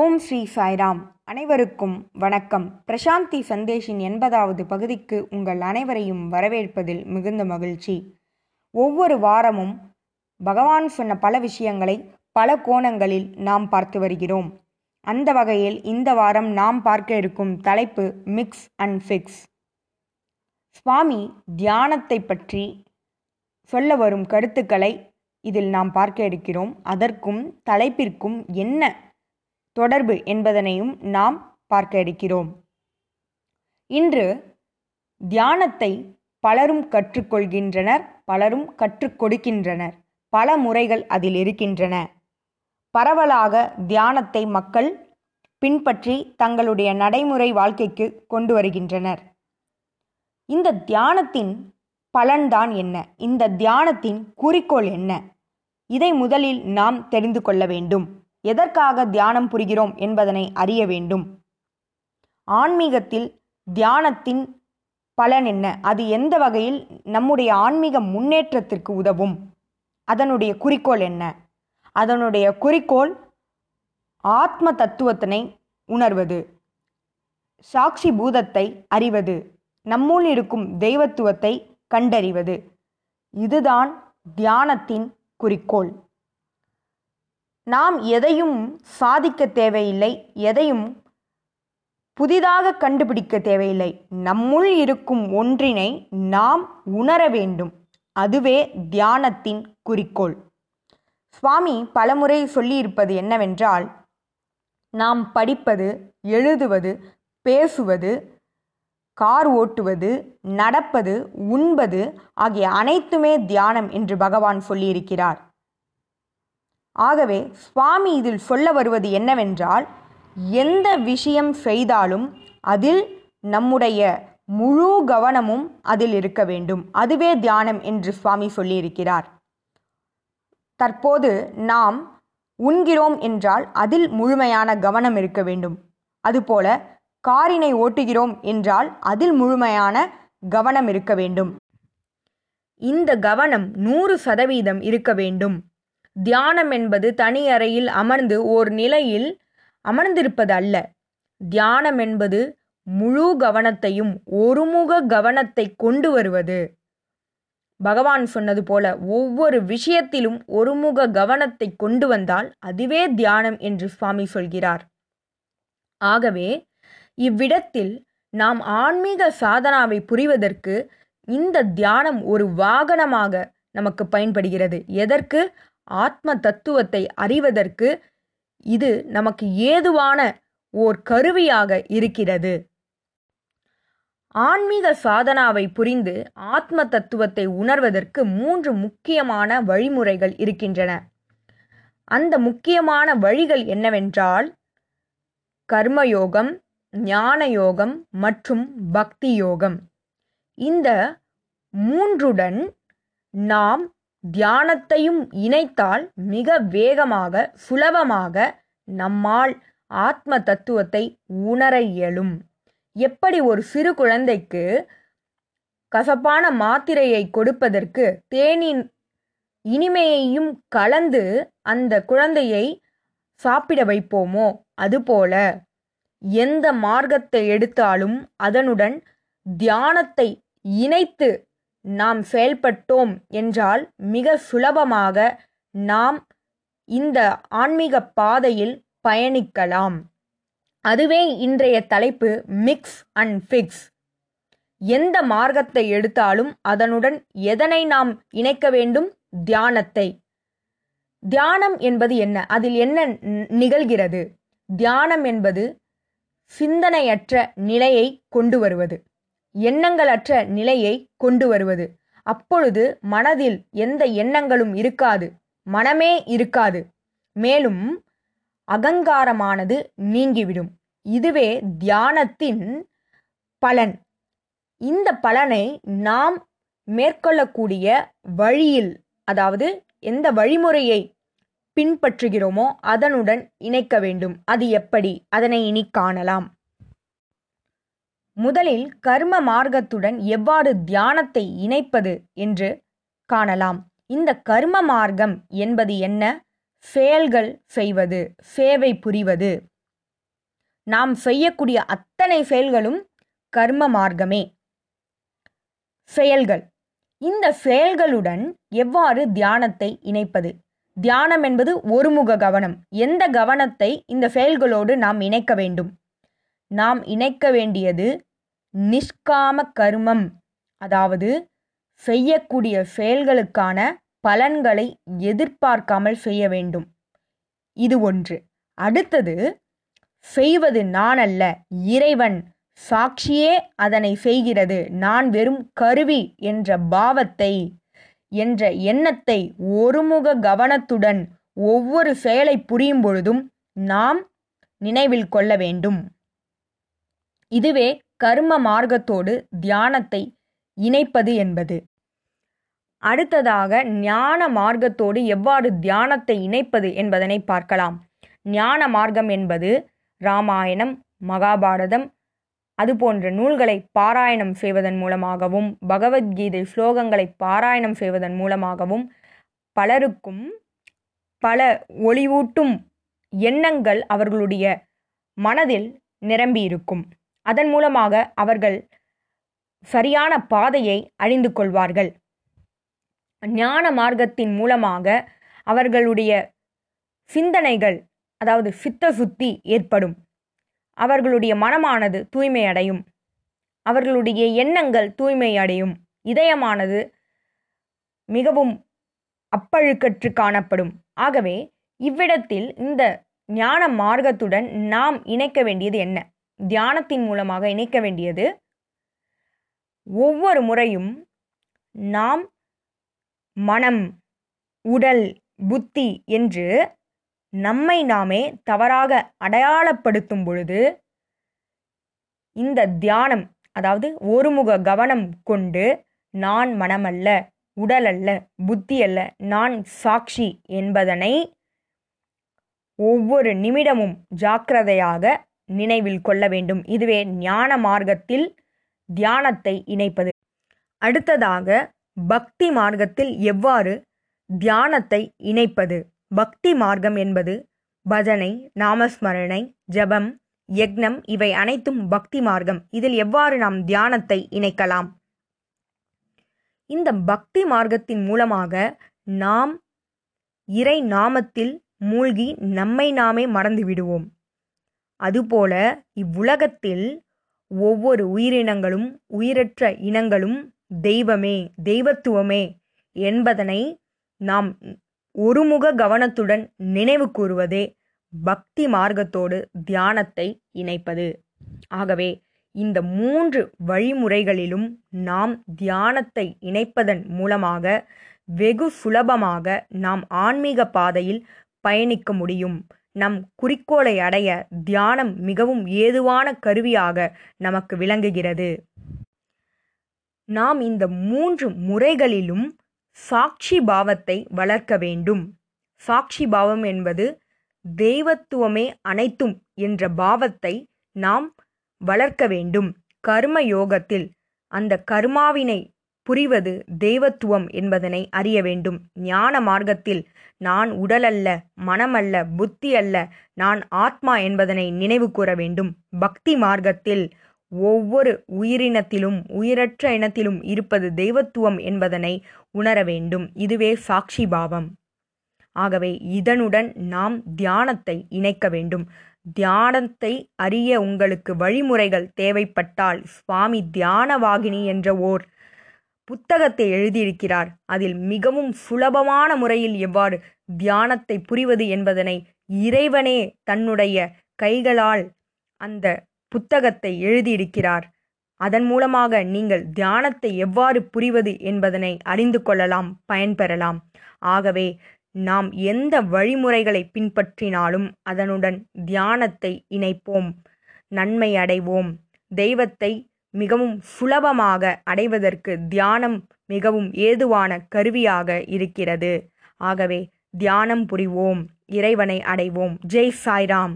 ஓம் ஸ்ரீ சாய்ராம். அனைவருக்கும் வணக்கம். பிரசாந்தி சந்தேஷின் எண்பதாவது பகுதிக்கு உங்கள் அனைவரையும் வரவேற்பதில் மிகுந்த மகிழ்ச்சி. ஒவ்வொரு வாரமும் பகவான் சொன்ன பல விஷயங்களை பல கோணங்களில் நாம் பார்த்து வருகிறோம். அந்த வகையில் இந்த வாரம் நாம் பார்க்க இருக்கும் தலைப்பு மிக்ஸ் அண்ட் ஃபிக்ஸ் சுவாமி தியானத்தை பற்றி சொல்ல வரும் கருத்துக்களை இதில் நாம் பார்க்க இருக்கிறோம். அதற்கும் தலைப்பிற்கும் என்ன தொடர்பு என்பதனையும் நாம் பார்க்க இருக்கிறோம் இன்று தியானத்தை பலரும் கற்றுக்கொள்கின்றனர் பலரும் கற்றுக் கொடுக்கின்றனர் பல முறைகள் அதில் இருக்கின்றன. பரவலாக தியானத்தை மக்கள் பின்பற்றி தங்களுடைய நடைமுறை வாழ்க்கைக்கு கொண்டு வருகின்றனர். இந்த தியானத்தின் பலன்தான் என்ன? இந்த தியானத்தின் குறிக்கோள் என்ன? இதை முதலில் நாம் தெரிந்து கொள்ள வேண்டும். எதற்காக தியானம் புரிகிறோம் என்பதனை அறிய வேண்டும். ஆன்மீகத்தில் தியானத்தின் பலன் என்ன? அது எந்த வகையில் நம்முடைய ஆன்மீக முன்னேற்றத்திற்கு உதவும்? அதனுடைய குறிக்கோள் என்ன? அதனுடைய குறிக்கோள் ஆத்ம தத்துவத்தினை உணர்வது. சாட்சி பூதத்தை அறிவது. நம்முள் இருக்கும் தெய்வத்துவத்தை கண்டறிவது. இதுதான் தியானத்தின் குறிக்கோள். நாம் எதையும் சாதிக்க தேவையில்லை எதையும் புதிதாக கண்டுபிடிக்க தேவையில்லை. நம்முள் இருக்கும் ஒன்றினை நாம் உணர வேண்டும். அதுவே தியானத்தின் குறிக்கோள். சுவாமி பலமுறை சொல்லியிருப்பது என்னவென்றால் நாம் படிப்பது எழுதுவது பேசுவது கார் ஓட்டுவது நடப்பது உண்பது ஆகிய அனைத்துமே தியானம் என்று பகவான் சொல்லியிருக்கிறார். ஆகவே சுவாமி இதில் சொல்ல வருவது என்னவென்றால் எந்த விஷயம் செய்தாலும் அதில் நம்முடைய முழு கவனமும் அதில் இருக்க வேண்டும். அதுவே தியானம் என்று சுவாமி சொல்லியிருக்கிறார். தற்போது நாம் உண்கிறோம் என்றால் அதில் முழுமையான கவனம் இருக்க வேண்டும். அதுபோல காரினை ஓட்டுகிறோம் என்றால் அதில் முழுமையான கவனம் இருக்க வேண்டும். இந்த கவனம் நூறு சதவீதம் இருக்க வேண்டும். தியானம் என்பது தனி அறையில் அமர்ந்து ஓர் நிலையில் அமர்ந்திருப்பது அல்ல. தியானம் என்பது முழு கவனத்தையும் ஒருமுக கவனத்தை கொண்டு வருவது. பகவான் சொன்னது போல ஒவ்வொரு விஷயத்திலும் ஒருமுக கவனத்தை கொண்டு வந்தால் அதுவே தியானம் என்று சுவாமி சொல்கிறார். ஆகவே இவ்விடத்தில் நாம் ஆன்மீக சாதனாவை புரிவதற்கு இந்த தியானம் ஒரு வாகனமாக நமக்கு பயன்படுகிறது. எதற்கு? ஆத்ம தத்துவத்தை அறிவதற்கு இது நமக்கு ஏதுவான ஓர் கருவியாக இருக்கிறது. ஆன்மீக சாதனாவை புரிந்து ஆத்ம தத்துவத்தை உணர்வதற்கு மூன்று முக்கியமான வழிமுறைகள் இருக்கின்றன. அந்த முக்கியமான வழிகள் என்னவென்றால் கர்மயோகம் ஞான யோகம் மற்றும் பக்தி யோகம் இந்த மூன்றுடன் நாம் தியானத்தையும் இணைத்தால் மிக வேகமாக சுலபமாக நம்மால் ஆத்ம தத்துவத்தை உணர இயலும். எப்படி ஒரு சிறு குழந்தைக்கு கசப்பான மாத்திரையை கொடுப்பதற்கு தேனின் இனிமையையும் கலந்து அந்த குழந்தையை சாப்பிட வைப்போமோ? அதுபோல எந்த மார்க்கத்தை எடுத்தாலும் அதனுடன் தியானத்தை இணைத்து நாம் செயல்பட்டோம் என்றால் மிக சுலபமாக நாம் இந்த ஆன்மீக பாதையில் பயணிக்கலாம். அதுவே இன்றைய தலைப்பு மிக்ஸ் அண்ட் ஃபிக்ஸ் எந்த மார்க்கத்தை எடுத்தாலும் அதனுடன் எதனை நாம் இணைக்க வேண்டும்? தியானத்தை. தியானம் என்பது என்ன? அதில் என்ன நிகழ்கிறது? தியானம் என்பது சிந்தனையற்ற நிலையை கொண்டு வருவது. எண்ணங்களற்ற நிலையை கொண்டு வருவது. அப்பொழுது மனதில் எந்த எண்ணங்களும் இருக்காது மனமே இருக்காது. மேலும் அகங்காரமானது நீங்கிவிடும். இதுவே தியானத்தின் பலன். இந்த பலனை நாம் மேற்கொள்ளக்கூடிய வழியில் அதாவது எந்த வழிமுறையை பின்பற்றுகிறோமோ அதனுடன் இணைக்க வேண்டும். அது எப்படி? அதனை இனி காணலாம். முதலில் கர்ம மார்க்கத்துடன் எவ்வாறு தியானத்தை இணைப்பது என்று காணலாம். இந்த கர்ம மார்க்கம் என்பது என்ன? ஃபேல்கள் செய்வது சேவை புரிவது. நாம் செய்யக்கூடிய அத்தனை செயல்களும் கர்ம மார்க்கமே. செயல்கள் இந்த செயல்களுடன் எவ்வாறு தியானத்தை இணைப்பது? தியானம் என்பது ஒருமுக கவனம். எந்த கவனத்தை இந்த செயல்களோடு நாம் இணைக்க வேண்டும்? நாம் இணைக்க வேண்டியது நிஷ்காம கர்மம். அதாவது செய்யக்கூடிய செயல்களுக்கான பலன்களை எதிர்பார்க்காமல் செய்ய வேண்டும். இது ஒன்று. அடுத்தது செய்வது நான் அல்ல இறைவன் சாட்சியே அதனை செய்கிறது. நான் வெறும் கருவி என்ற பாவத்தை என்ற எண்ணத்தை ஒருமுக கவனத்துடன் ஒவ்வொரு செயலை புரியும் பொழுதும் நாம் நினைவில் கொள்ள வேண்டும். இதுவே கர்ம மார்க்கத்தோடு தியானத்தை இணைப்பது என்பது. அடுத்ததாக ஞான மார்க்கத்தோடு எவ்வாறு தியானத்தை இணைப்பது என்பதனை பார்க்கலாம். ஞான மார்க்கம் என்பது ராமாயணம் மகாபாரதம் அதுபோன்ற நூல்களை பாராயணம் செய்வதன் மூலமாகவும் பகவத்கீதை ஸ்லோகங்களை பாராயணம் செய்வதன் மூலமாகவும் பலருக்கும் பல ஒளிவூட்டும் எண்ணங்கள் அவர்களுடைய மனதில் நிரம்பியிருக்கும். அதன் மூலமாக அவர்கள் சரியான பாதையை அழிந்து கொள்வார்கள். ஞான மார்க்கத்தின் மூலமாக அவர்களுடைய சிந்தனைகள் அதாவது சித்த சுத்தி ஏற்படும். அவர்களுடைய மனமானது தூய்மை அடையும். அவர்களுடைய எண்ணங்கள் தூய்மை அடையும். இதயமானது மிகவும் அப்பழுக்கற்று காணப்படும். ஆகவே இவ்விடத்தில் இந்த ஞான மார்க்கத்துடன் நாம் இணைக்க வேண்டியது என்ன? தியானத்தின் மூலமாக இணைக்க வேண்டியது. ஒவ்வொரு முறையும் நாம் மனம் உடல் புத்தி என்று நம்மை நாமே தவறாக அடையாளப்படுத்தும் பொழுது இந்த தியானம் அதாவது ஒருமுக கவனம் கொண்டு நான் மனமல்ல உடல் அல்ல புத்தி அல்ல நான் சாட்சி என்பதனை ஒவ்வொரு நிமிடமும் ஜாக்கிரதையாக நினைவில் கொள்ள வேண்டும். இதுவே ஞான மார்க்கத்தில் தியானத்தை இணைப்பது. அடுத்ததாக பக்தி மார்க்கத்தில் எவ்வாறு தியானத்தை இணைப்பது? பக்தி மார்க்கம் என்பது பஜனை நாமஸ்மரணை ஜபம் யக்னம் இவை அனைத்தும் பக்தி மார்க்கம். இதில் எவ்வாறு நாம் தியானத்தை இணைக்கலாம்? இந்த பக்தி மார்க்கத்தின் மூலமாக நாம் இறை நாமத்தில் மூழ்கி நம்மை நாமே மறந்து விடுவோம். அதுபோல இவ்வுலகத்தில் ஒவ்வொரு உயிரினங்களும் உயிரற்ற இனங்களும் தெய்வமே தெய்வத்துவமே என்பதனை நாம் ஒருமுக கவனத்துடன் நினைவு கூறுவதே பக்தி மார்க்கத்தோடு தியானத்தை இணைப்பது. ஆகவே இந்த மூன்று வழிமுறைகளிலும் நாம் தியானத்தை இணைப்பதன் மூலமாக வெகு சுலபமாக நாம் ஆன்மீக பாதையில் பயணிக்க முடியும். நம் குறிக்கோளை அடைய தியானம் மிகவும் ஏதுவான கருவியாக நமக்கு விளங்குகிறது. நாம் இந்த மூன்று முறைகளிலும் சாட்சி பாவத்தை வளர்க்க வேண்டும். சாட்சி பாவம் என்பது தெய்வத்துவமே அனைத்தும் என்ற பாவத்தை நாம் வளர்க்க வேண்டும். கர்ம யோகத்தில் அந்த கர்மாவினை புரிவது தெய்வத்துவம் என்பதனை அறிய வேண்டும். ஞான மார்க்கத்தில் நான் உடலல்ல மனமல்ல புத்தி அல்ல நான் ஆத்மா என்பதனை நினைவு கூற வேண்டும். பக்தி மார்க்கத்தில் ஒவ்வொரு உயிரினத்திலும் உயிரற்ற இனத்திலும் இருப்பது தெய்வத்துவம் என்பதனை உணர வேண்டும். இதுவே சாட்சி பாவம். ஆகவே இதனுடன் நாம் தியானத்தை இணைக்க வேண்டும். தியானத்தை அறிய உங்களுக்கு வழிமுறைகள் தேவைப்பட்டால் சுவாமி தியானவாகினி என்ற ஓர் புத்தகத்தை எழுதியிருக்கிறார். அதில் மிகவும் சுலபமான முறையில் எவ்வாறு தியானத்தை புரிவது என்பதனை இறைவனே தன்னுடைய கைகளால் அந்த புத்தகத்தை எழுதியிருக்கிறார். அதன் மூலமாக நீங்கள் தியானத்தை எவ்வாறு புரிவது என்பதனை அறிந்து கொள்ளலாம் பயன்பெறலாம். ஆகவே நாம் எந்த வழிமுறைகளை பின்பற்றினாலும் அதனுடன் தியானத்தை இணைப்போம் நன்மை அடைவோம். தெய்வத்தை மிகவும் சுலபமாக அடைவதற்கு தியானம் மிகவும் ஏதுவான கருவியாக இருக்கிறது. ஆகவே தியானம் புரிவோம் இறைவனை அடைவோம். ஜெய் சாய்ராம்.